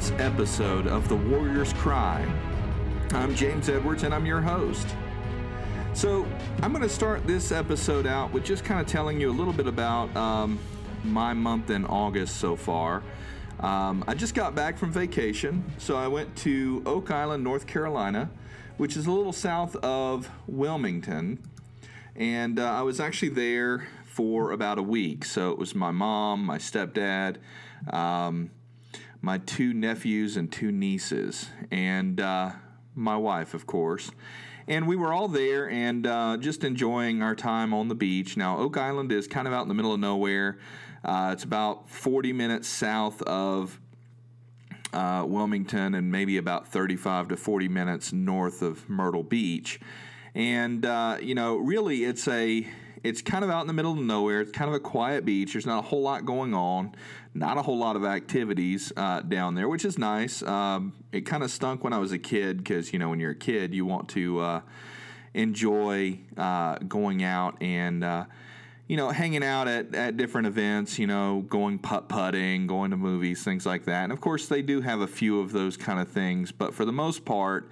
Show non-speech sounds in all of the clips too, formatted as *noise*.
Month's episode of The Warrior's Cry. I'm James Edwards and I'm your host. So, I'm going to start this episode out with just kind of telling you a little bit about um, my month in August so far. Um, I just got back from vacation, so I went to Oak Island, North Carolina, which is a little south of Wilmington. And uh, I was actually there for about a week. So it was my mom, my stepdad, um, my two nephews, and two nieces, and uh, my wife, of course. And we were all there and uh, just enjoying our time on the beach. Now, Oak Island is kind of out in the middle of nowhere. Uh, it's about 40 minutes south of uh, Wilmington and maybe about 35 to 40 minutes north of Myrtle Beach. And, uh, you know, really it's a it's kind of out in the middle of nowhere. It's kind of a quiet beach. There's not a whole lot going on, not a whole lot of activities uh, down there, which is nice. Um, it kind of stunk when I was a kid because, you know, when you're a kid, you want to uh, enjoy uh, going out and, uh, you know, hanging out at, at different events, you know, going putt putting, going to movies, things like that. And of course, they do have a few of those kind of things, but for the most part,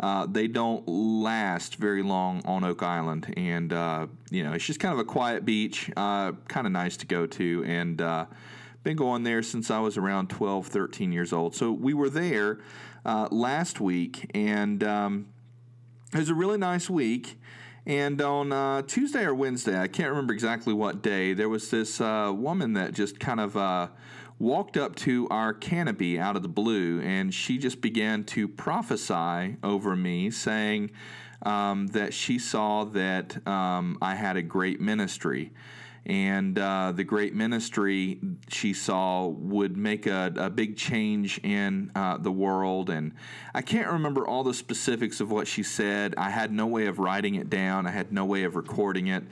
uh, they don't last very long on Oak Island, and uh, you know it's just kind of a quiet beach, uh, kind of nice to go to, and uh, been going there since I was around 12, 13 years old. So we were there uh, last week, and um, it was a really nice week. And on uh, Tuesday or Wednesday, I can't remember exactly what day, there was this uh, woman that just kind of uh, walked up to our canopy out of the blue and she just began to prophesy over me, saying um, that she saw that um, I had a great ministry. And uh, the great ministry she saw would make a, a big change in uh, the world. And I can't remember all the specifics of what she said. I had no way of writing it down, I had no way of recording it.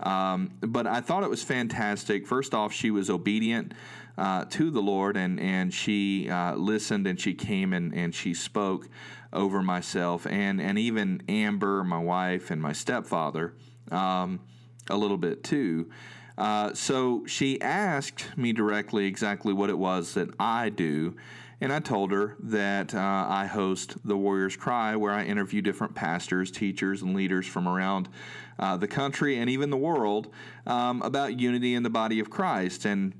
Um, but I thought it was fantastic. First off, she was obedient uh, to the Lord, and and she uh, listened and she came and, and she spoke over myself and and even Amber, my wife, and my stepfather um, a little bit too. Uh, so she asked me directly exactly what it was that I do, and I told her that uh, I host the Warriors Cry, where I interview different pastors, teachers, and leaders from around uh, the country and even the world um, about unity in the body of Christ. And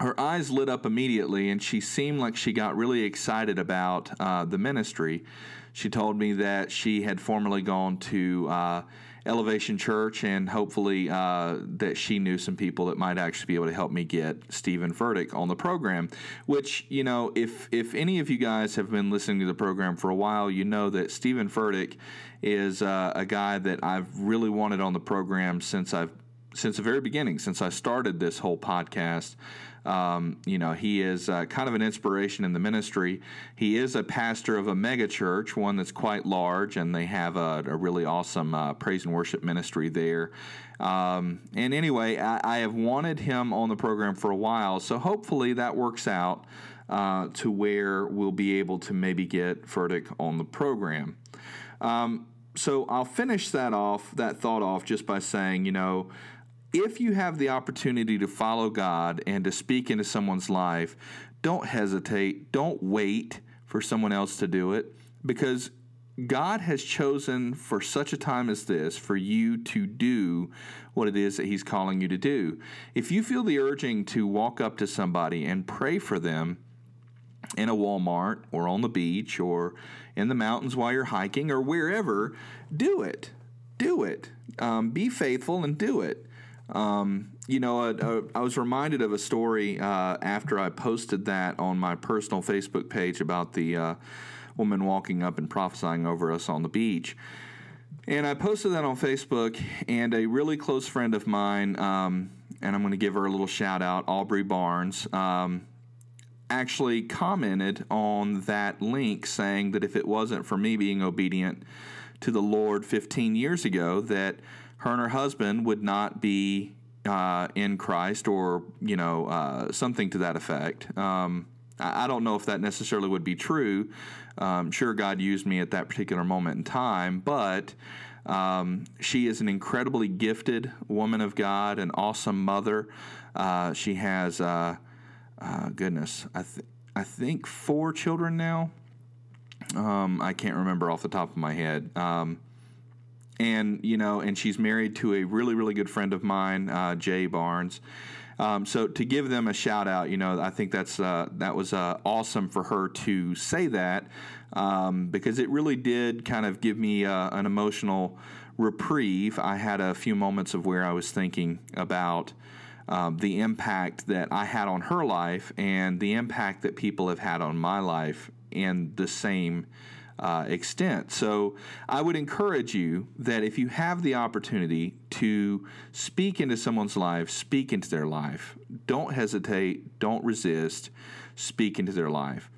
her eyes lit up immediately, and she seemed like she got really excited about uh, the ministry. She told me that she had formerly gone to uh, Elevation Church, and hopefully uh, that she knew some people that might actually be able to help me get Stephen Furtick on the program. Which you know, if if any of you guys have been listening to the program for a while, you know that Stephen Furtick is uh, a guy that I've really wanted on the program since I've since the very beginning, since I started this whole podcast. Um, you know, he is uh, kind of an inspiration in the ministry. He is a pastor of a mega church, one that's quite large, and they have a, a really awesome uh, praise and worship ministry there. Um, and anyway, I, I, have wanted him on the program for a while, so hopefully that works out uh, to where we'll be able to maybe get Furtick on the program. Um, so I'll finish that off, that thought off, just by saying, you know, if you have the opportunity to follow God and to speak into someone's life, don't hesitate. Don't wait for someone else to do it because God has chosen for such a time as this for you to do what it is that He's calling you to do. If you feel the urging to walk up to somebody and pray for them in a Walmart or on the beach or in the mountains while you're hiking or wherever, do it. Do it. Um, be faithful and do it. Um, you know, I was reminded of a story uh, after I posted that on my personal Facebook page about the uh, woman walking up and prophesying over us on the beach. And I posted that on Facebook, and a really close friend of mine, um, and I'm going to give her a little shout out, Aubrey Barnes, um, actually commented on that link saying that if it wasn't for me being obedient to the Lord 15 years ago, that her and her husband would not be uh, in Christ or, you know, uh, something to that effect. Um, I don't know if that necessarily would be true. Um, sure, God used me at that particular moment in time, but um, she is an incredibly gifted woman of God, an awesome mother. Uh, she has, uh, uh, goodness, I, th- I think, four children now. Um, I can't remember off the top of my head. Um, and you know, and she's married to a really, really good friend of mine, uh, Jay Barnes. Um, so to give them a shout out, you know, I think that's uh, that was uh, awesome for her to say that um, because it really did kind of give me uh, an emotional reprieve. I had a few moments of where I was thinking about. Um, the impact that I had on her life and the impact that people have had on my life in the same uh, extent. So I would encourage you that if you have the opportunity to speak into someone's life, speak into their life. Don't hesitate, don't resist, speak into their life.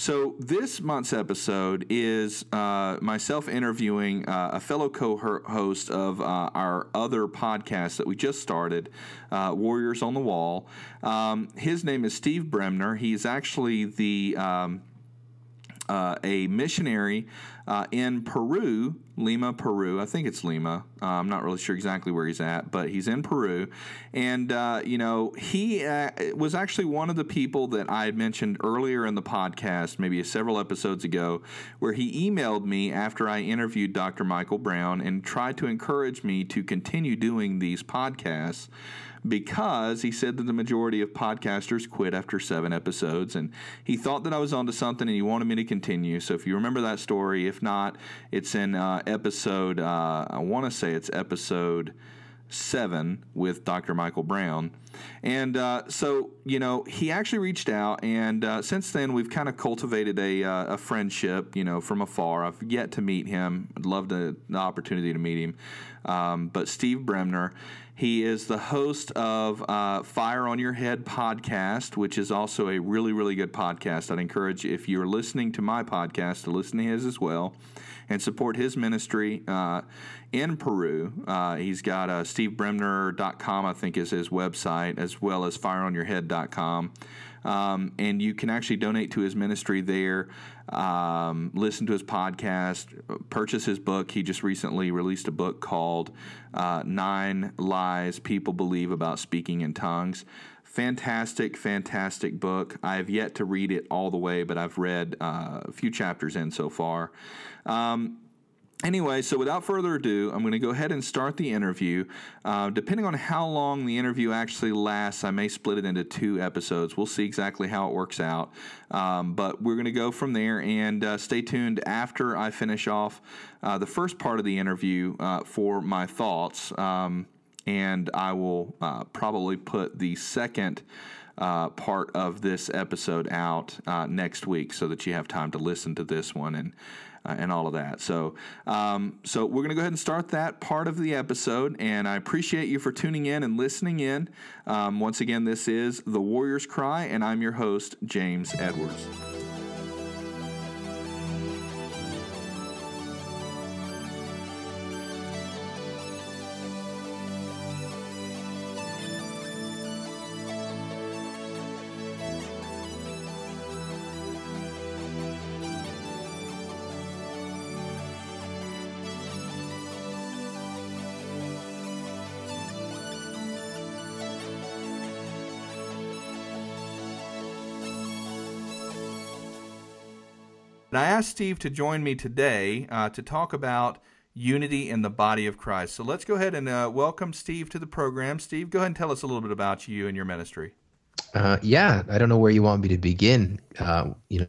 So, this month's episode is uh, myself interviewing uh, a fellow co host of uh, our other podcast that we just started, uh, Warriors on the Wall. Um, his name is Steve Bremner. He's actually the um, uh, a missionary uh, in Peru, Lima, Peru. I think it's Lima. Uh, I'm not really sure exactly where he's at, but he's in Peru. And, uh, you know, he uh, was actually one of the people that I had mentioned earlier in the podcast, maybe several episodes ago, where he emailed me after I interviewed Dr. Michael Brown and tried to encourage me to continue doing these podcasts because he said that the majority of podcasters quit after seven episodes. And he thought that I was onto something and he wanted me to continue. So if you remember that story, if not, it's in uh, episode, uh, I want to say it's episode seven with Dr. Michael Brown. And uh, so, you know, he actually reached out, and uh, since then we've kind of cultivated a, uh, a friendship, you know, from afar. I've yet to meet him. I'd love the, the opportunity to meet him. Um, but Steve Bremner, he is the host of uh, Fire on Your Head podcast, which is also a really, really good podcast. I'd encourage, if you're listening to my podcast, to listen to his as well and support his ministry uh, in Peru. Uh, he's got uh, stevebremner.com, I think, is his website, as well as fireonyourhead.com. Um, and you can actually donate to his ministry there, um, listen to his podcast, purchase his book. He just recently released a book called uh, Nine Lies People Believe About Speaking in Tongues. Fantastic, fantastic book. I have yet to read it all the way, but I've read uh, a few chapters in so far. Um, Anyway, so without further ado, I'm going to go ahead and start the interview. Uh, depending on how long the interview actually lasts, I may split it into two episodes. We'll see exactly how it works out. Um, but we're going to go from there and uh, stay tuned after I finish off uh, the first part of the interview uh, for my thoughts. Um, and I will uh, probably put the second. Uh, part of this episode out uh, next week so that you have time to listen to this one and uh, and all of that. So, um, so we're going to go ahead and start that part of the episode. And I appreciate you for tuning in and listening in. Um, once again, this is The Warrior's Cry, and I'm your host, James Edwards. I asked Steve to join me today uh, to talk about unity in the body of Christ. So let's go ahead and uh, welcome Steve to the program. Steve, go ahead and tell us a little bit about you and your ministry. Uh, yeah, I don't know where you want me to begin. Uh, you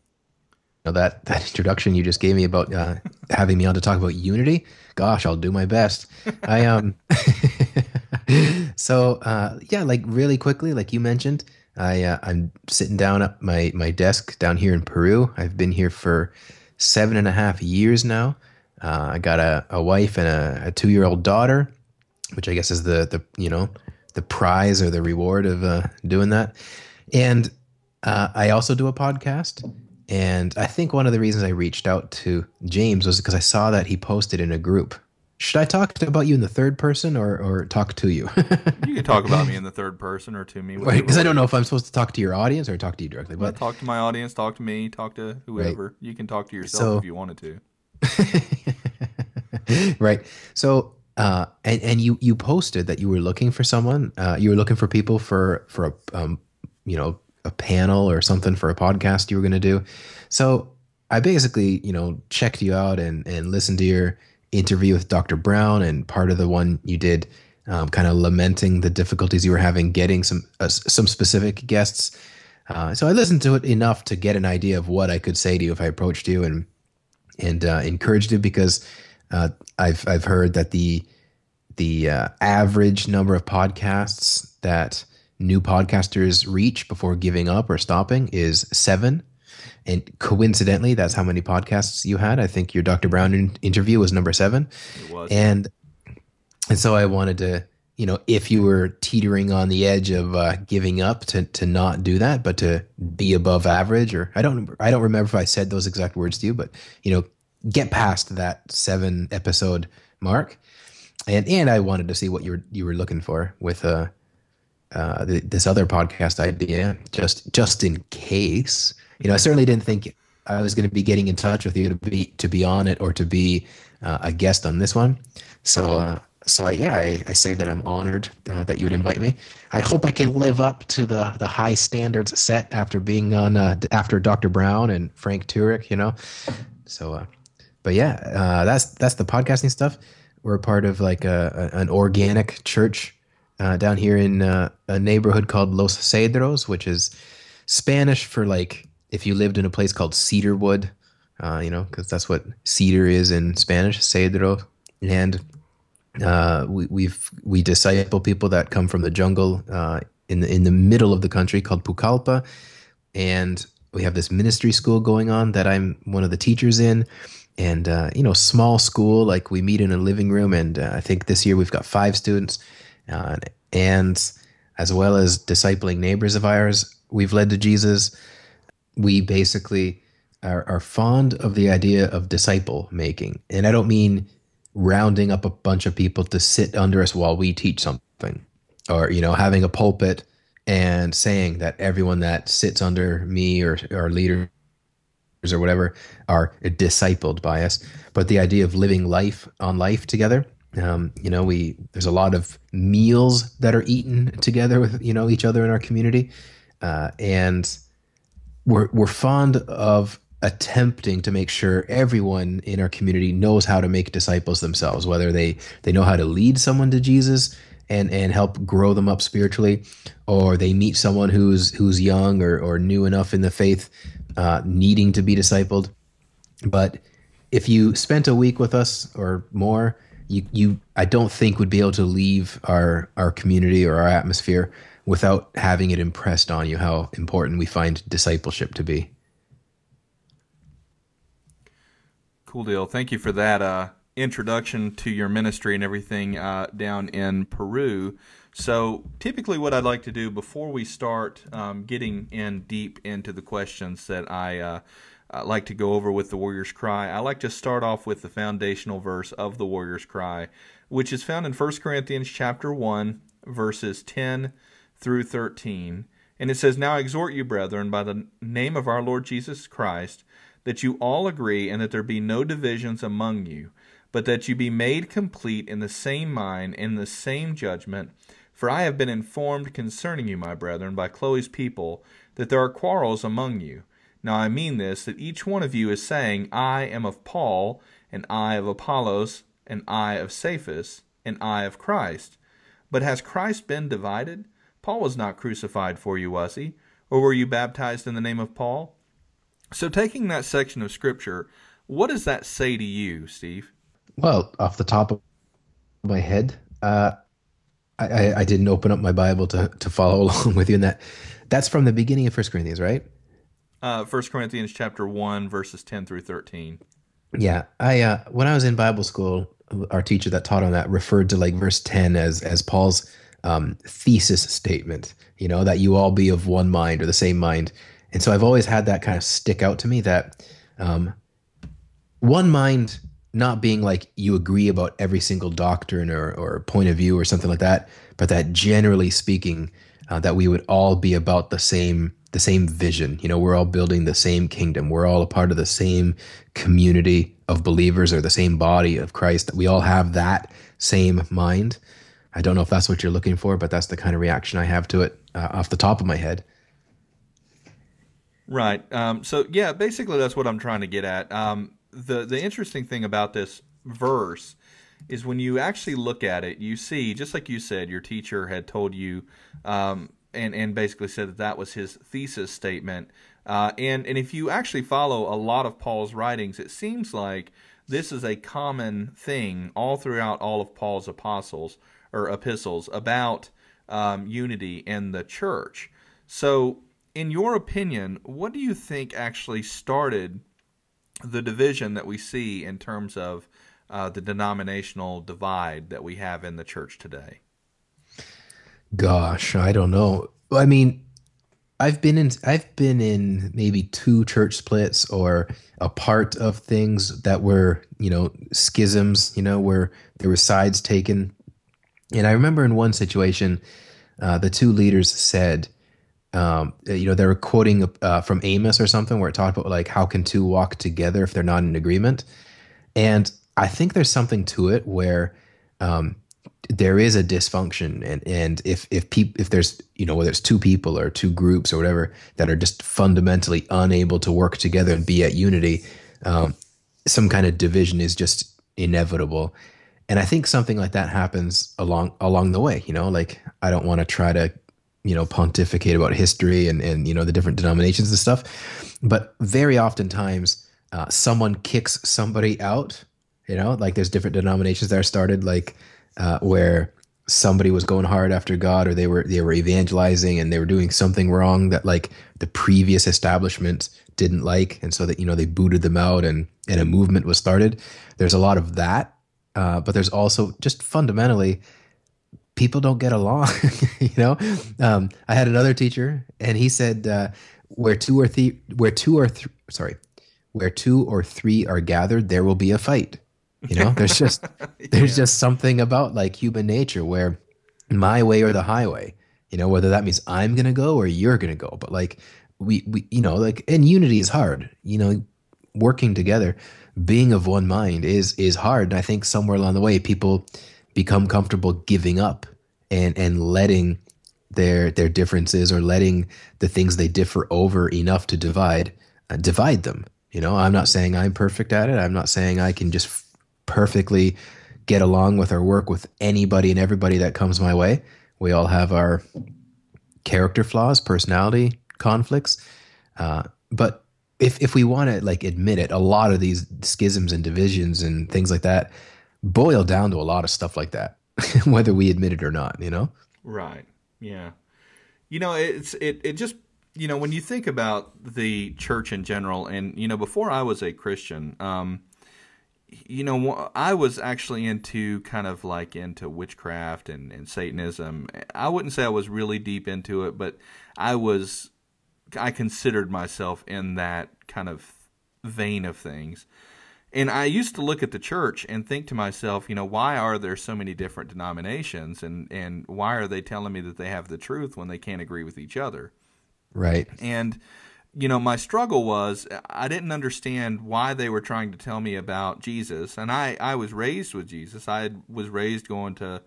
know, that that introduction you just gave me about uh, *laughs* having me on to talk about unity. Gosh, I'll do my best. I um. *laughs* so uh, yeah, like really quickly, like you mentioned, I uh, I'm sitting down at my my desk down here in Peru. I've been here for seven and a half years now. Uh, I got a, a wife and a, a two year old daughter, which I guess is the the you know the prize or the reward of uh, doing that. And uh, I also do a podcast. And I think one of the reasons I reached out to James was because I saw that he posted in a group should I talk about you in the third person or, or talk to you? *laughs* you can talk about me in the third person or to me. Because I don't know if I'm supposed to talk to your audience or talk to you directly. But talk to my audience, talk to me, talk to whoever. Right. You can talk to yourself so, if you wanted to. *laughs* right. So, uh, and and you you posted that you were looking for someone. Uh, you were looking for people for for a um, you know a panel or something for a podcast you were going to do. So I basically, you know, checked you out and and listened to your interview with Dr. Brown and part of the one you did, um, kind of lamenting the difficulties you were having getting some uh, some specific guests. Uh, so I listened to it enough to get an idea of what I could say to you if I approached you and and uh, encouraged you because uh, I've I've heard that the the uh, average number of podcasts that new podcasters reach before giving up or stopping is seven. And coincidentally, that's how many podcasts you had. I think your Dr. Brown in- interview was number seven. It was. And and so I wanted to, you know, if you were teetering on the edge of uh, giving up, to to not do that, but to be above average, or I don't I don't remember if I said those exact words to you, but you know, get past that seven episode mark. And and I wanted to see what you were you were looking for with uh, uh the, this other podcast idea, just just in case. You know, I certainly didn't think I was going to be getting in touch with you to be to be on it or to be uh, a guest on this one. So, uh, so I, yeah, I, I say that I'm honored uh, that you would invite me. I hope I can live up to the the high standards set after being on uh, after Dr. Brown and Frank Turek. You know, so. Uh, but yeah, uh, that's that's the podcasting stuff. We're part of like a, a an organic church down here in a neighborhood called Los Cedros, which is Spanish for like if you lived in a place called Cedarwood, uh, you know, because that's what cedar is in Spanish, Cedro, and uh, we, we've we disciple people that come from the jungle uh, in the in the middle of the country called Pucallpa, and we have this ministry school going on that I'm one of the teachers in, and uh, you know, small school like we meet in a living room, and uh, I think this year we've got five students, uh, and as well as discipling neighbors of ours, we've led to Jesus. We basically are, are fond of the idea of disciple making, and I don't mean rounding up a bunch of people to sit under us while we teach something, or you know, having a pulpit and saying that everyone that sits under me or or leaders or whatever are discipled by us. But the idea of living life on life together, um, you know, we there's a lot of meals that are eaten together with you know each other in our community, uh, and we're we're fond of attempting to make sure everyone in our community knows how to make disciples themselves, whether they they know how to lead someone to Jesus and and help grow them up spiritually, or they meet someone who's who's young or or new enough in the faith uh, needing to be discipled. But if you spent a week with us or more, you, you I don't think would be able to leave our our community or our atmosphere without having it impressed on you how important we find discipleship to be. Cool deal. Thank you for that uh, introduction to your ministry and everything uh, down in Peru. So, typically, what I'd like to do before we start um, getting in deep into the questions that I uh, like to go over with the Warrior's Cry, I like to start off with the foundational verse of the Warrior's Cry, which is found in 1 Corinthians chapter 1, verses 10 through 13. And it says, Now I exhort you, brethren, by the name of our Lord Jesus Christ, that you all agree and that there be no divisions among you, but that you be made complete in the same mind, in the same judgment. For I have been informed concerning you, my brethren, by Chloe's people, that there are quarrels among you. Now I mean this, that each one of you is saying, I am of Paul, and I of Apollos, and I of Cephas, and I of Christ. But has Christ been divided? Paul was not crucified for you, was he? Or were you baptized in the name of Paul? So, taking that section of Scripture, what does that say to you, Steve? Well, off the top of my head, uh, I, I, didn't open up my Bible to, to follow *laughs* along with you in that. That's from the beginning of First Corinthians, right? Uh, First Corinthians chapter one, verses ten through thirteen. Yeah, I uh, when I was in Bible school, our teacher that taught on that referred to like verse ten as as Paul's um, thesis statement. You know that you all be of one mind or the same mind, and so I've always had that kind of stick out to me that um, one mind not being like you agree about every single doctrine or, or point of view or something like that, but that generally speaking, uh, that we would all be about the same the same vision. You know, we're all building the same kingdom. We're all a part of the same community of believers or the same body of Christ. We all have that same mind. I don't know if that's what you're looking for, but that's the kind of reaction I have to it uh, off the top of my head. Right. Um, so yeah, basically that's what I'm trying to get at. Um, the the interesting thing about this verse is when you actually look at it, you see just like you said, your teacher had told you, um, and and basically said that that was his thesis statement. Uh, and and if you actually follow a lot of Paul's writings, it seems like this is a common thing all throughout all of Paul's apostles or epistles about um, unity in the church. So in your opinion, what do you think actually started the division that we see in terms of uh, the denominational divide that we have in the church today? Gosh, I don't know. I mean, I've been in I've been in maybe two church splits or a part of things that were, you know, schisms, you know, where there were sides taken. And I remember in one situation, uh, the two leaders said, um, you know, they were quoting uh, from Amos or something where it talked about like how can two walk together if they're not in agreement, and I think there's something to it where um, there is a dysfunction, and and if if peop, if there's you know whether it's two people or two groups or whatever that are just fundamentally unable to work together and be at unity, um, some kind of division is just inevitable. And I think something like that happens along along the way. You know, like I don't want to try to you know pontificate about history and and you know the different denominations and stuff but very oftentimes uh, someone kicks somebody out you know like there's different denominations that are started like uh, where somebody was going hard after god or they were they were evangelizing and they were doing something wrong that like the previous establishment didn't like and so that you know they booted them out and and a movement was started there's a lot of that uh, but there's also just fundamentally people don't get along. *laughs* you know, um, I had another teacher, and he said, uh, "Where two or three, where two or th- sorry, where two or three are gathered, there will be a fight." You know, there's just *laughs* there's just something about like human nature where my way or the highway. You know, whether that means I'm gonna go or you're gonna go, but like we we you know like and unity is hard. You know, working together, being of one mind is is hard. And I think somewhere along the way, people become comfortable giving up and and letting their their differences or letting the things they differ over enough to divide uh, divide them. You know i'm not saying i'm perfect at it. I'm not saying i can just f- perfectly get along with or work with anybody and everybody that comes my way. We all have our character flaws personality conflicts uh, but if if we want to like admit it a lot of these schisms and divisions and things like that boil down to a lot of stuff like that, *laughs* whether we admit it or not, you know? Right. Yeah. You know, it's it it just you know, when you think about the church in general and you know, before I was a Christian, um you know, I was actually into kind of like into witchcraft and, and Satanism. I wouldn't say I was really deep into it, but I was, I considered myself in that kind of vein of things. And I used to look at the church and think to myself, you know, why are there so many different denominations and, and why are they telling me that they have the truth when they can't agree with each other? Right. And, you know, my struggle was I didn't understand why they were trying to tell me about Jesus. And I, I was raised with Jesus. I was raised going to,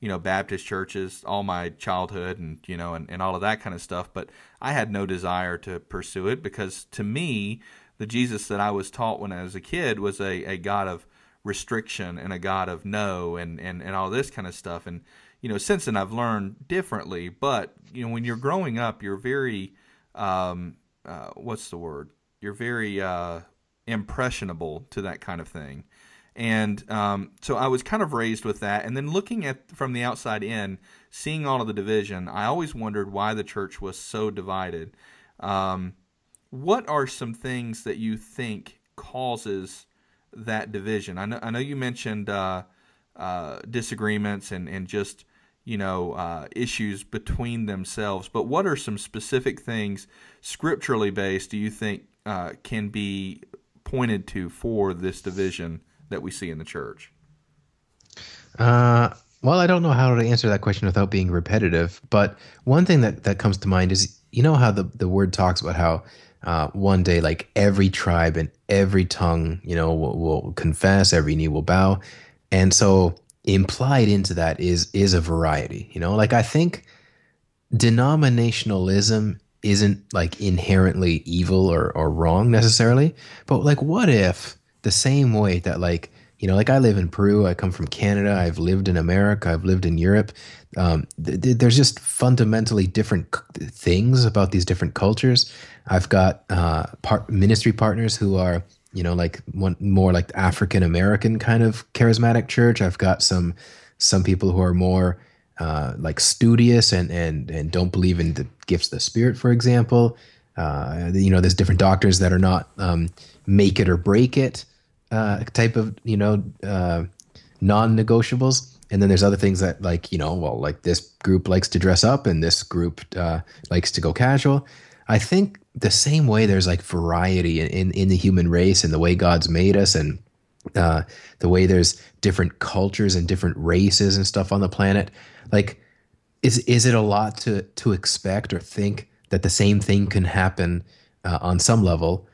you know, Baptist churches all my childhood and, you know, and, and all of that kind of stuff. But I had no desire to pursue it because to me, the Jesus that I was taught when I was a kid was a, a God of restriction and a God of no and, and, and all this kind of stuff. And, you know, since then I've learned differently. But, you know, when you're growing up, you're very, um, uh, what's the word? You're very uh, impressionable to that kind of thing. And um, so I was kind of raised with that. And then looking at from the outside in, seeing all of the division, I always wondered why the church was so divided. Um, what are some things that you think causes that division? I know, I know you mentioned uh, uh, disagreements and, and just you know uh, issues between themselves, but what are some specific things scripturally based do you think uh, can be pointed to for this division that we see in the church? Uh, well, I don't know how to answer that question without being repetitive, but one thing that, that comes to mind is you know how the, the word talks about how uh, one day like every tribe and every tongue you know will, will, confess every knee will bow and so implied into that is is a variety you know like i think denominationalism isn't like inherently evil or, or wrong necessarily. But like, what if the same way that like, you know, like I live in Peru, I come from Canada, I've lived in America, I've lived in Europe. Um, th- th- there's just fundamentally different c- things about these different cultures. I've got uh, ministry partners who are, you know, like one more like African American kind of charismatic church. I've got some some people who are more uh, like studious and and and don't believe in the gifts of the spirit, for example. Uh, you know, there's different doctors that are not um, make it or break it uh, type of you know uh, non-negotiables, and then there's other things that like you know, well, like this group likes to dress up and this group uh, likes to go casual. I think the same way there's like variety in, in, the human race and the way God's made us and uh, the way there's different cultures and different races and stuff on the planet. Like, is is it a lot to to expect or think that the same thing can happen uh, on some level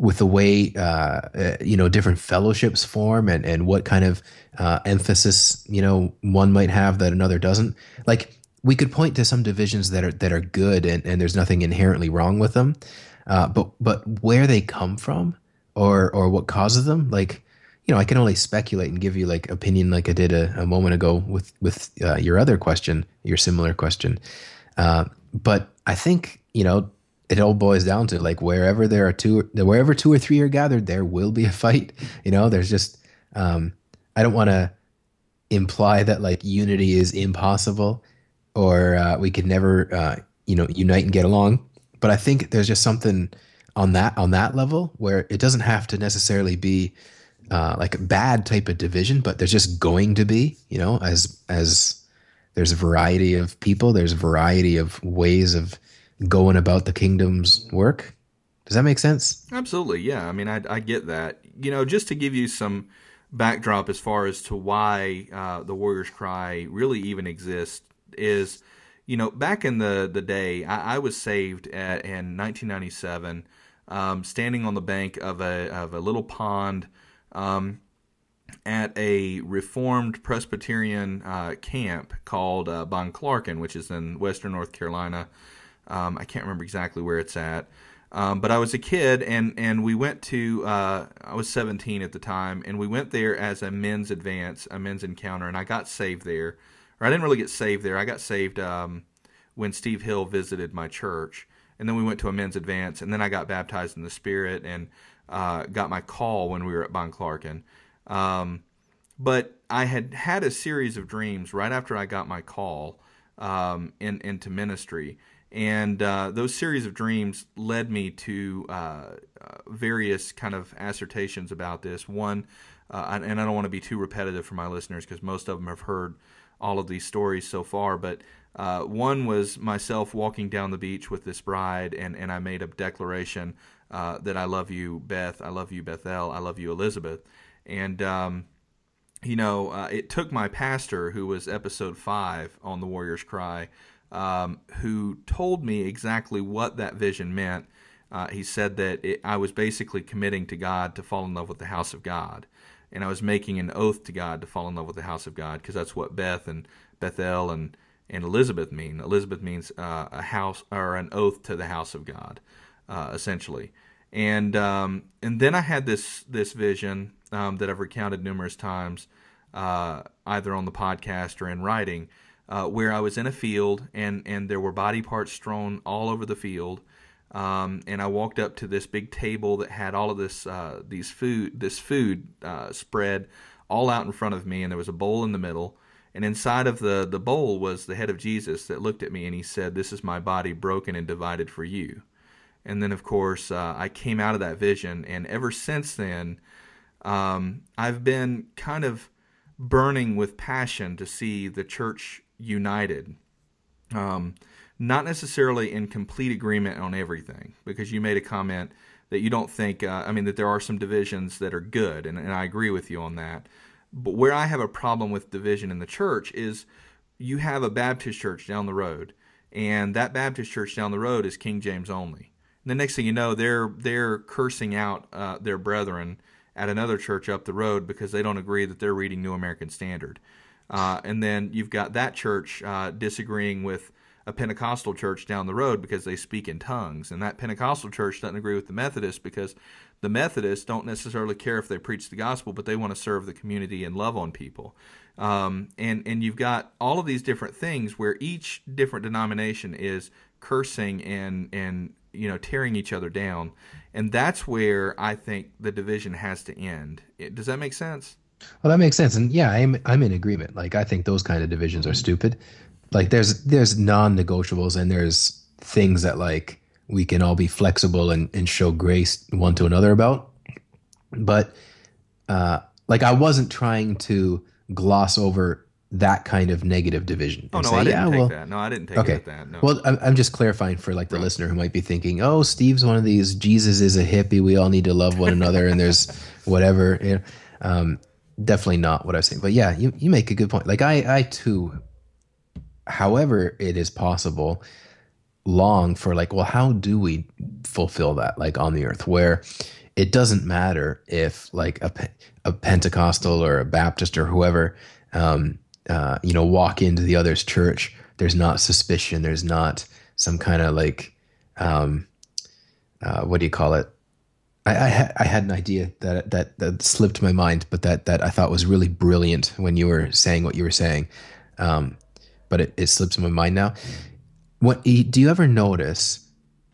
with the way uh, uh, you know different fellowships form and and what kind of uh, emphasis you know one might have that another doesn't? Like, we could point to some divisions that are that are good and, and there's nothing inherently wrong with them, uh, but but where they come from or or what causes them, like you know, I can only speculate and give you like opinion, like I did a, a moment ago with with uh, your other question, your similar question. Uh, but I think you know it all boils down to like wherever there are two, wherever two or three are gathered, there will be a fight. *laughs* You know, there's just um, I don't want to imply that like unity is impossible or uh, we could never uh, you know unite and get along. But I think there's just something on that on that level where it doesn't have to necessarily be uh, like a bad type of division, but there's just going to be, you know, as as there's a variety of people, there's a variety of ways of going about the kingdom's work. Does that make sense? Absolutely, yeah. I mean, I, I get that. You know, just to give you some backdrop as far as to why uh, the Warriors Cry really even exists is, you know, back in the the day, I, I was saved at, in 1997, um, standing on the bank of a of a little pond um, at a Reformed Presbyterian uh, camp called uh, Bonclarken, which is in Western North Carolina. Um, I can't remember exactly where it's at. Um, but I was a kid, and, and we went to, uh, I was 17 at the time, and we went there as a men's advance, a men's encounter, and I got saved there. Or I didn't really get saved there. I got saved um, when Steve Hill visited my church. And then we went to a men's advance, and then I got baptized in the Spirit. And uh, got my call when we were at Bonclarken. Um, but I had had a series of dreams right after I got my call um, in, into ministry. And uh, those series of dreams led me to uh, uh various kind of assertions about this. One, uh, and I don't want to be too repetitive for my listeners because most of them have heard all of these stories so far, but uh, one was myself walking down the beach with this bride, and, and I made a declaration uh, that I love you, Beth. I love you, Bethel. I love you, Elizabeth. And, um, you know, uh, it took my pastor, who was episode five on The Warrior's Cry, um, who told me exactly what that vision meant. Uh, he said that it, I was basically committing to God to fall in love with the house of God. And I was making an oath to God to fall in love with the house of God because that's what Beth and Bethel and, and Elizabeth mean. Elizabeth means uh, a house or an oath to the house of God uh, essentially. And um, and then I had this this vision um, that I've recounted numerous times, uh, either on the podcast or in writing, uh, where I was in a field and and there were body parts strewn all over the field. Um, and I walked up to this big table that had all of this uh, these food this food uh, spread all out in front of me, and there was a bowl in the middle. And inside of the, the bowl was the head of Jesus that looked at me and he said, This is my body broken and divided for you. And then, of course, uh, I came out of that vision. And ever since then, um, I've been kind of burning with passion to see the church united. Um, not necessarily in complete agreement on everything, because you made a comment that you don't think, uh, I mean, that there are some divisions that are good, and, and I agree with you on that. But where I have a problem with division in the church is you have a Baptist church down the road, and that Baptist church down the road is King James only And the next thing you know, they're they're cursing out uh, their brethren at another church up the road because they don't agree that they're reading New American Standard. Uh, and then you've got that church uh, disagreeing with a Pentecostal church down the road because they speak in tongues. And that Pentecostal church doesn't agree with the Methodists because the Methodists don't necessarily care if they preach the gospel, but they want to serve the community and love on people. Um, and and you've got all of these different things where each different denomination is cursing and and you know tearing each other down, and that's where I think the division has to end. Does that make sense? Well, that makes sense, and yeah, I'm I'm in agreement. Like I think those kind of divisions are stupid. Like there's there's non-negotiables and there's things that like we can all be flexible and, and show grace one to another about. But uh, like I wasn't trying to gloss over that kind of negative division. Oh no, say, I didn't yeah, take well, that. No, I didn't take okay. that. No. Well, I'm, I'm just clarifying for like the right. listener who might be thinking, "Oh, Steve's one of these. Jesus is a hippie. We all need to love one another." and there's *laughs* whatever. You know, um, definitely not what I was saying. But yeah, you you make a good point. Like I I too, however it is possible, long for like, well, how do we fulfill that like on the earth where it doesn't matter if like a a Pentecostal or a Baptist or whoever, um, uh, you know, walk into the other's church. There's not suspicion. There's not some kind of like, um, uh, what do you call it? I, I, I, had an idea that, that that slipped my mind, but that that I thought was really brilliant when you were saying what you were saying. Um, but it, it slips my mind now. What do you ever notice?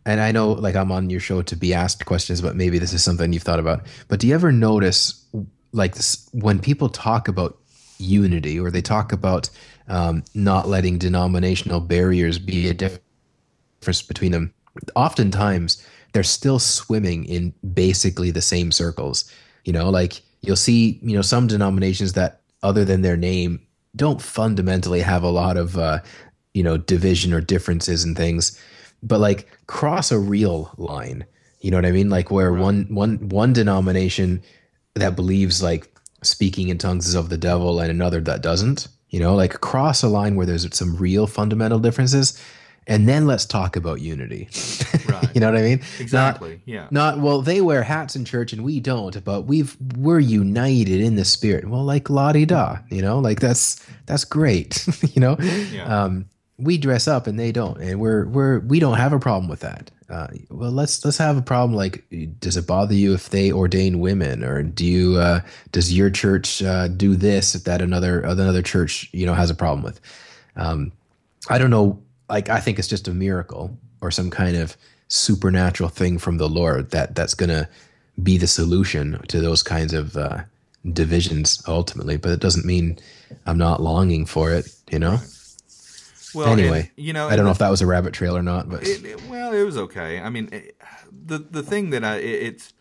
And I know, like, I'm on your show to be asked questions, but maybe this is something you've thought about. But do you ever notice like this, when people talk about unity or they talk about um, not letting denominational barriers be a difference between them, oftentimes they're still swimming in basically the same circles. You know, like you'll see, you know, some denominations that, other than their name, don't fundamentally have a lot of, uh, you know, division or differences and things, but like cross a real line. You know what I mean? Like where right. one one one denomination that believes like speaking in tongues is of the devil and another that doesn't you know like cross a line where there's some real fundamental differences and then let's talk about unity. *laughs* Right. you know what i mean? Exactly not, yeah. not well they wear hats in church and we don't but we've we're united in the spirit. Well like la di da you know like that's that's great *laughs* you know? Yeah. um we dress up and they don't and we're we're we don't have a problem with that. Uh, well let's let's have a problem like does it bother you if they ordain women or do you uh, does your church uh, do this that another another church you know has a problem with? Um, i don't know like i think it's just a miracle or some kind of supernatural thing from the lord that that's gonna be the solution to those kinds of uh, divisions ultimately but it doesn't mean i'm not longing for it you know. Well, anyway, and, you know, I don't know if that was a rabbit trail or not, but it, it, well, it was okay. I mean, it, the the thing that I it's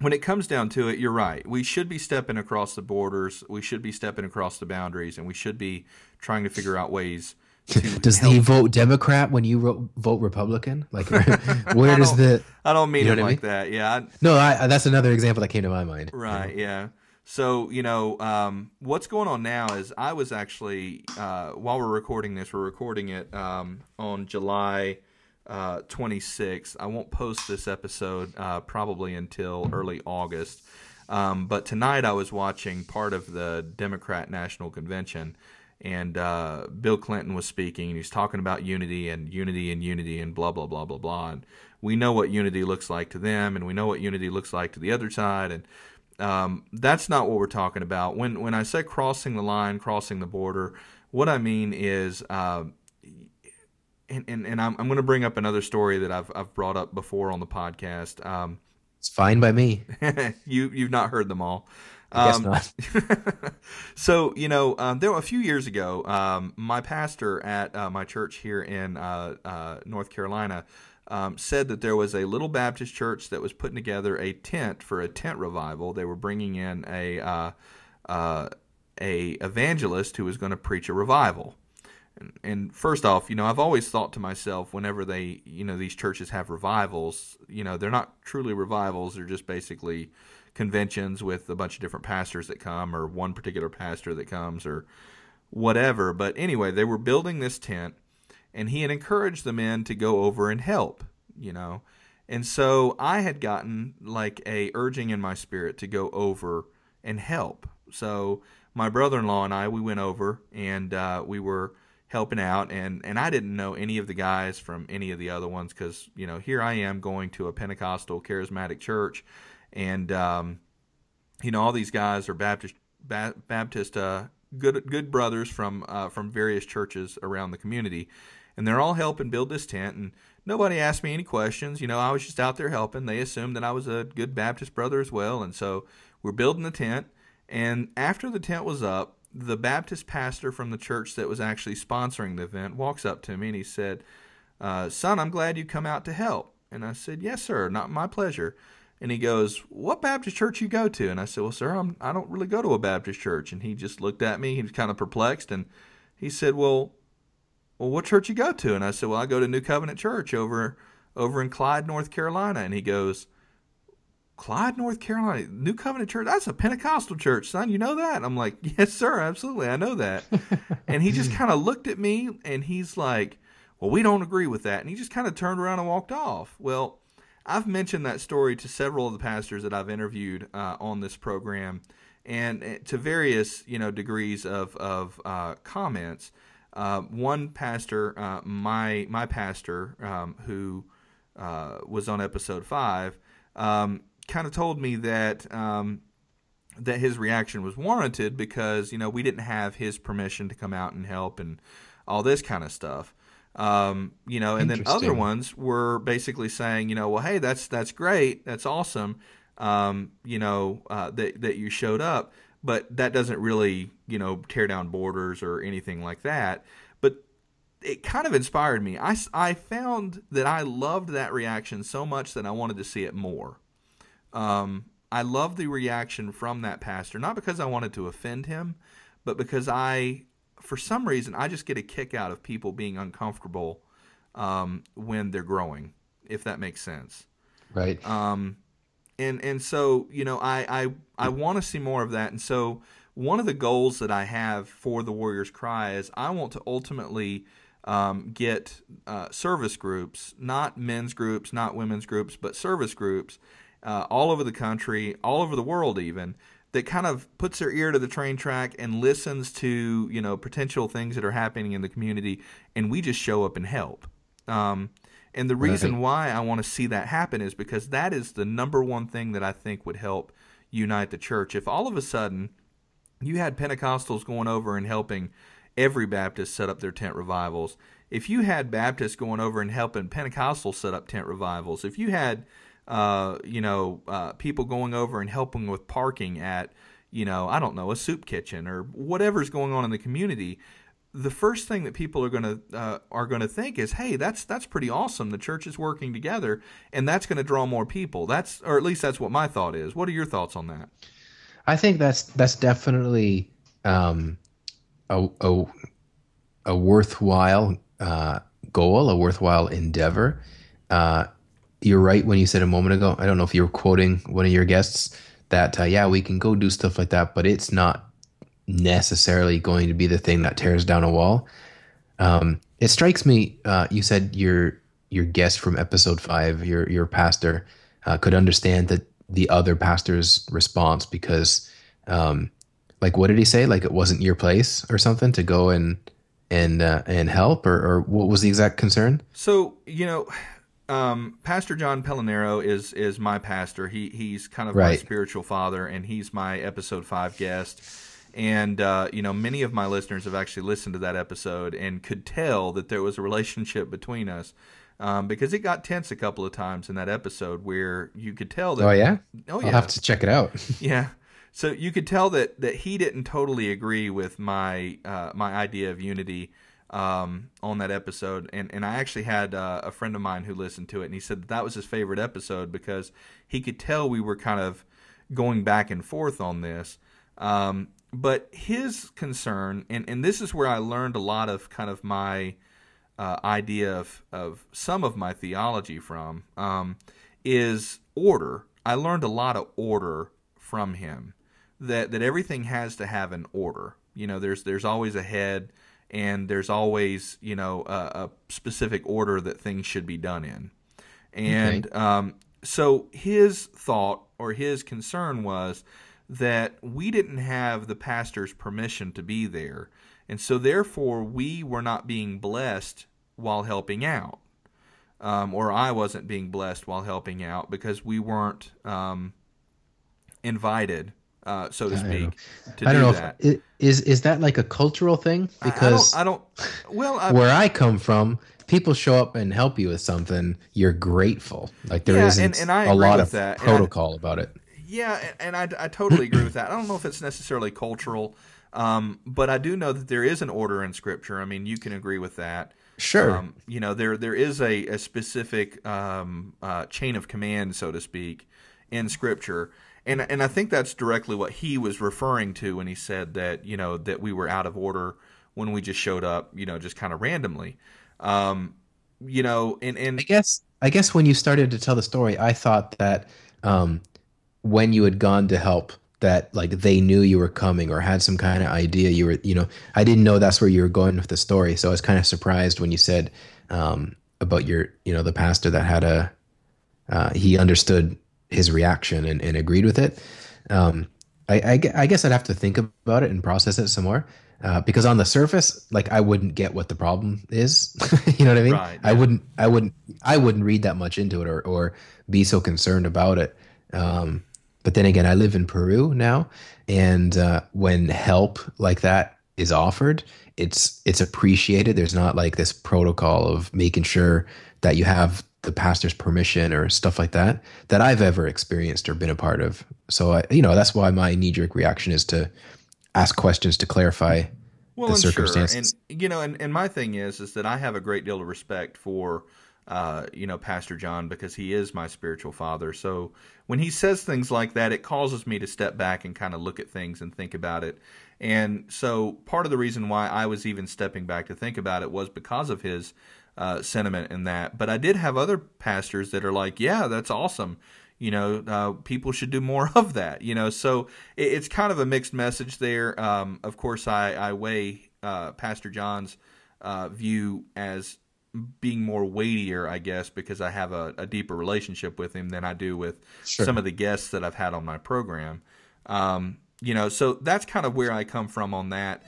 when it comes down to it, you're right. We should be stepping across the borders. We should be stepping across the boundaries, and we should be trying to figure out ways. *laughs* does he vote Democrat when you vote Republican? Like, where *laughs* does the? I don't mean you know it like mean? that. Yeah. I, no, I, that's another example that came to my mind. Right. Yeah. So, you know, um, what's going on now is I was actually, uh, while we're recording this, we're recording it um, on July uh, 26th. I won't post this episode uh, probably until early August. Um, but tonight I was watching part of the Democrat National Convention, and uh, Bill Clinton was speaking, and he's talking about unity and unity and unity and blah, blah, blah, blah, blah. And we know what unity looks like to them, and we know what unity looks like to the other side. And um, that's not what we're talking about. When when I say crossing the line, crossing the border, what I mean is, uh, and, and, and I'm, I'm going to bring up another story that I've I've brought up before on the podcast. Um, it's fine by me. *laughs* you you've not heard them all. I guess um, not. *laughs* *laughs* so you know, um, there a few years ago, um, my pastor at uh, my church here in uh, uh, North Carolina um, said that there was a little Baptist church that was putting together a tent for a tent revival. They were bringing in a uh, uh, a evangelist who was going to preach a revival. And, and, first off, you know, I've always thought to myself, whenever they, you know, these churches have revivals, you know, they're not truly revivals; they're just basically conventions with a bunch of different pastors that come, or one particular pastor that comes, or whatever. But anyway, they were building this tent and he had encouraged the men to go over and help, you know. And so I had gotten like a urging in my spirit to go over and help. So my brother-in-law and I we went over and uh, we were helping out, and and I didn't know any of the guys from any of the other ones because you know here I am going to a Pentecostal charismatic church, and um, you know all these guys are Baptist ba- Baptist uh, good good brothers from uh, from various churches around the community, and they're all helping build this tent. And nobody asked me any questions. You know, I was just out there helping. They assumed that I was a good Baptist brother as well, and so we're building the tent. And after the tent was up, the Baptist pastor from the church that was actually sponsoring the event walks up to me and he said, uh, "Son, I'm glad you come out to help." And I said, "Yes, sir. Not my pleasure." And he goes, "What Baptist church you go to?" And I said, "Well, sir, I'm, I don't really go to a Baptist church." And he just looked at me. He was kind of perplexed, and he said, "Well, well, what church you go to?" And I said, "Well, I go to New Covenant Church over over in Clyde, North Carolina." And he goes, "Clyde, North Carolina, New Covenant Church? That's a Pentecostal church, son. You know that?" I'm like, "Yes, sir, absolutely, I know that." *laughs* and he just kind of looked at me, and he's like, "Well, we don't agree with that." And he just kind of turned around and walked off. Well I've mentioned that story to several of the pastors that I've interviewed uh, on this program, and uh, to various you know degrees of of uh, comments. Uh, one pastor, uh, my my pastor, um, who uh, was on episode five, um, kind of told me that um, that his reaction was warranted because you know we didn't have his permission to come out and help and all this kind of stuff. Um, you know, and then other ones were basically saying, you know, well, hey, that's that's great, that's awesome, um, you know, uh, that that you showed up, but that doesn't really, you know, tear down borders or anything like that. But it kind of inspired me. I I found that I loved that reaction so much that I wanted to see it more. Um, I loved the reaction from that pastor, not because I wanted to offend him, but because I for some reason, I just get a kick out of people being uncomfortable um, when they're growing, if that makes sense. Right. Um, and and so you know, I I, I want to see more of that. And so one of the goals that I have for the Warriors Cry is I want to ultimately um, get uh, service groups, not men's groups, not women's groups, but service groups, uh, all over the country, all over the world, even that kind of puts their ear to the train track and listens to you know potential things that are happening in the community, and we just show up and help. Um, and the reason why I want to see that happen is because that is the number one thing that I think would help unite the church. If all of a sudden you had Pentecostals going over and helping every Baptist set up their tent revivals, if you had Baptists going over and helping Pentecostals set up tent revivals, if you had uh, you know, uh, people going over and helping with parking at, you know, I don't know, a soup kitchen or whatever's going on in the community. The first thing that people are going to uh, are going to think is, "Hey, that's that's pretty awesome. The church is working together, and that's going to draw more people." That's, or at least that's what my thought is. What are your thoughts on that? I think that's that's definitely um, a, a, a worthwhile uh, goal, a worthwhile endeavor. Uh, you're right when you said a moment ago. I don't know if you were quoting one of your guests that uh, yeah, we can go do stuff like that, but it's not necessarily going to be the thing that tears down a wall. Um, it strikes me. Uh, you said your your guest from episode five, your your pastor, uh, could understand that the other pastor's response because, um, like, what did he say? Like it wasn't your place or something to go and and uh, and help, or, or what was the exact concern? So you know, um, Pastor John Pellinero is is my pastor. He he's kind of right. my spiritual father, and he's my episode five guest. And uh, you know, many of my listeners have actually listened to that episode and could tell that there was a relationship between us. Um, because it got tense a couple of times in that episode where you could tell that. Oh yeah. Oh yeah. I'll have to check it out. *laughs* yeah. So you could tell that that he didn't totally agree with my uh, my idea of unity um, on that episode, and and I actually had uh, a friend of mine who listened to it, and he said that, that was his favorite episode because he could tell we were kind of going back and forth on this. Um, but his concern, and and this is where I learned a lot of kind of my uh, idea of of some of my theology from, um, is order. I learned a lot of order from him. That that everything has to have an order. You know, there's there's always a head and there's always you know a, a specific order that things should be done in and okay. um, so his thought or his concern was that we didn't have the pastor's permission to be there And so, therefore, we were not being blessed while helping out. Um, or I wasn't being blessed while helping out because we weren't um, invited, uh, so to speak, I don't do know. If, is is that like a cultural thing? Because I, don't, I don't. Well, I, where I come from, people show up and help you with something, you're grateful. Like there Yeah, isn't and- and I a lot of that, I- protocol about it. Yeah, and and I, I totally agree with that. I don't know if it's necessarily cultural, um, but I do know that there is an order in Scripture. I mean, you can agree with that. Sure. Um, you know, there there is a, a specific um, uh, chain of command, so to speak, in Scripture, and and I think that's directly what he was referring to when he said that you know that we were out of order when we just showed up, you know, just kind of randomly. Um, you know, and and I guess I guess when you started to tell the story, I thought that um, when you had gone to help, that like they knew you were coming or had some kind of idea you were. You know, I didn't know that's where you were going with the story, so I was kind of surprised when you said um, about your, you know, the pastor that had a uh, he understood his reaction and, and agreed with it. Um, I, I, I guess I'd have to think about it and process it some more. Uh, because on the surface, like I wouldn't get what the problem is. *laughs* you know what I mean? Right, I wouldn't, I wouldn't, I wouldn't read that much into it or, or be so concerned about it. Um, but then again, I live in Peru now, and uh, when help like that is offered, it's it's appreciated. There's not like this protocol of making sure that you have the pastor's permission or stuff like that that I've ever experienced or been a part of. So I, you know, that's why my knee jerk reaction is to ask questions to clarify well, the circumstances. Sure. And you know, and, and my thing is, is that I have a great deal of respect for, uh, you know, Pastor John because he is my spiritual father. So when he says things like that, it causes me to step back and kind of look at things and think about it. And so part of the reason why I was even stepping back to think about it was because of his uh, sentiment in that. But I did have other pastors that are like, yeah, that's awesome. You know, uh, people should do more *laughs* of that. You know, so it, it's kind of a mixed message there. Um, of course, I, I weigh uh, Pastor John's uh, view as being more weightier, I guess, because I have a, a deeper relationship with him than I do with Sure. some of the guests that I've had on my program. Um, you know, so that's kind of where I come from on that.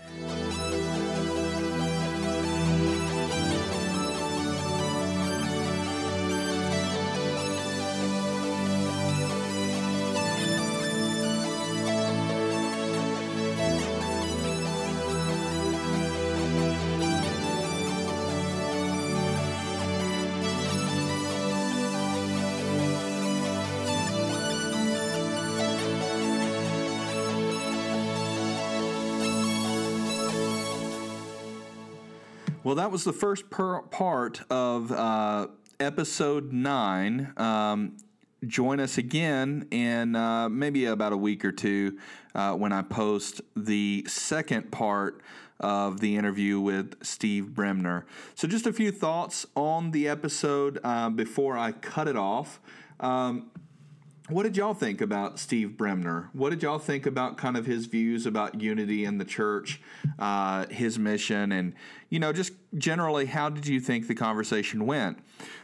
That was the first per- part of uh, episode nine. Um, join us again in uh, maybe about a week or two uh, when I post the second part of the interview with Steve Bremner. So, just a few thoughts on the episode uh, before I cut it off. Um, what did y'all think about Steve Bremner? What did y'all think about kind of his views about unity in the church, uh, his mission, and, you know, just generally, how did you think the conversation went?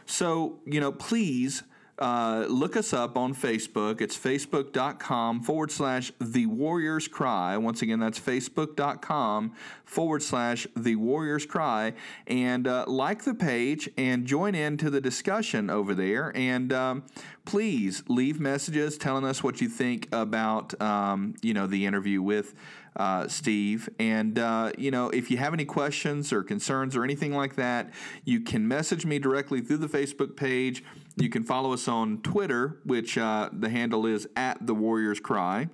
So, you know, please uh, look us up on Facebook. It's facebook.com forward slash the Warriors Cry. Once again, that's facebook.com forward slash the Warriors Cry. And uh, like the page and join in to the discussion over there. And um, please leave messages telling us what you think about, um, you know, the interview with uh, Steve. And, uh, you know, if you have any questions or concerns or anything like that, you can message me directly through the Facebook page. You can follow us on Twitter, which uh, the handle is at the Warriors Cry.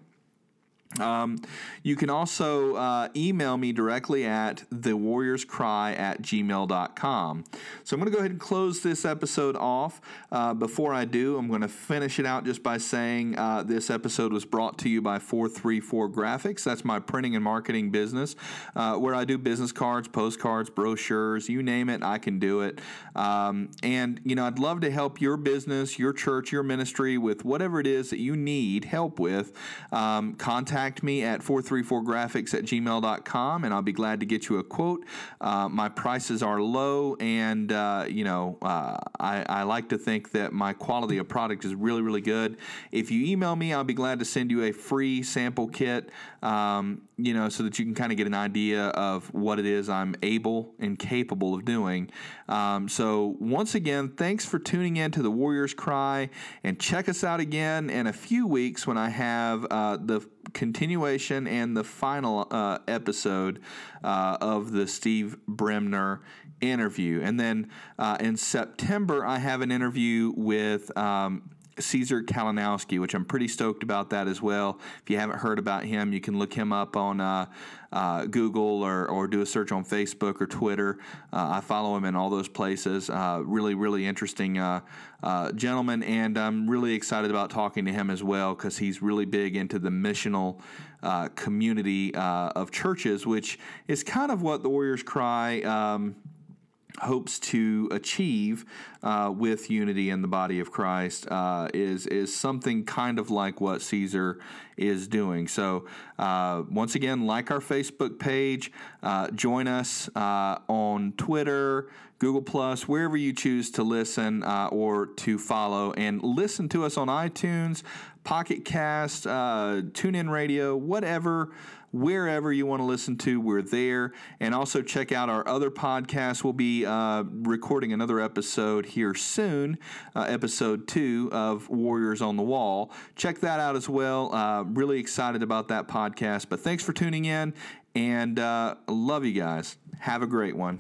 Um, you can also uh, email me directly at thewarriorscry at gmail.com. So I'm going to go ahead and close this episode off. Uh, before I do, I'm going to finish it out just by saying uh, this episode was brought to you by 434 Graphics. That's my printing and marketing business uh, where I do business cards, postcards, brochures, you name it, I can do it. Um, and, you know, I'd love to help your business, your church, your ministry with whatever it is that you need help with. Um, contact contact me at 434graphics at gmail.com and I'll be glad to get you a quote. Uh, my prices are low, and uh, you know uh, I, I, like to think that my quality of product is really, really good. If you email me, I'll be glad to send you a free sample kit. Um, you know, so that you can kind of get an idea of what it is I'm able and capable of doing. Um, so, once again, thanks for tuning in to the Warriors Cry, and check us out again in a few weeks when I have uh, the continuation and the final uh, episode uh, of the Steve Bremner interview. And then uh, in September, I have an interview with. Um, Caesar Kalinowski, which I'm pretty stoked about that as well. If you haven't heard about him, you can look him up on uh, uh, Google or, or do a search on Facebook or Twitter. Uh, I follow him in all those places. Uh, really, really interesting uh, gentleman, and I'm really excited about talking to him as well because he's really big into the missional community of churches, which is kind of what the Warriors Cry. Um, hopes to achieve uh, with unity in the body of Christ uh, is is something kind of like what Caesar is doing. So uh, once again, like our Facebook page, uh, join us uh, on Twitter, Google Plus, wherever you choose to listen uh, or to follow, and listen to us on iTunes, Pocket Cast, TuneIn Radio, whatever wherever you want to listen to, we're there. And also check out our other podcasts. We'll be uh, recording another episode here soon, uh, episode two of Warriors on the Wall. Check that out as well. Uh, really excited about that podcast. But thanks for tuning in and uh, love you guys. Have a great one.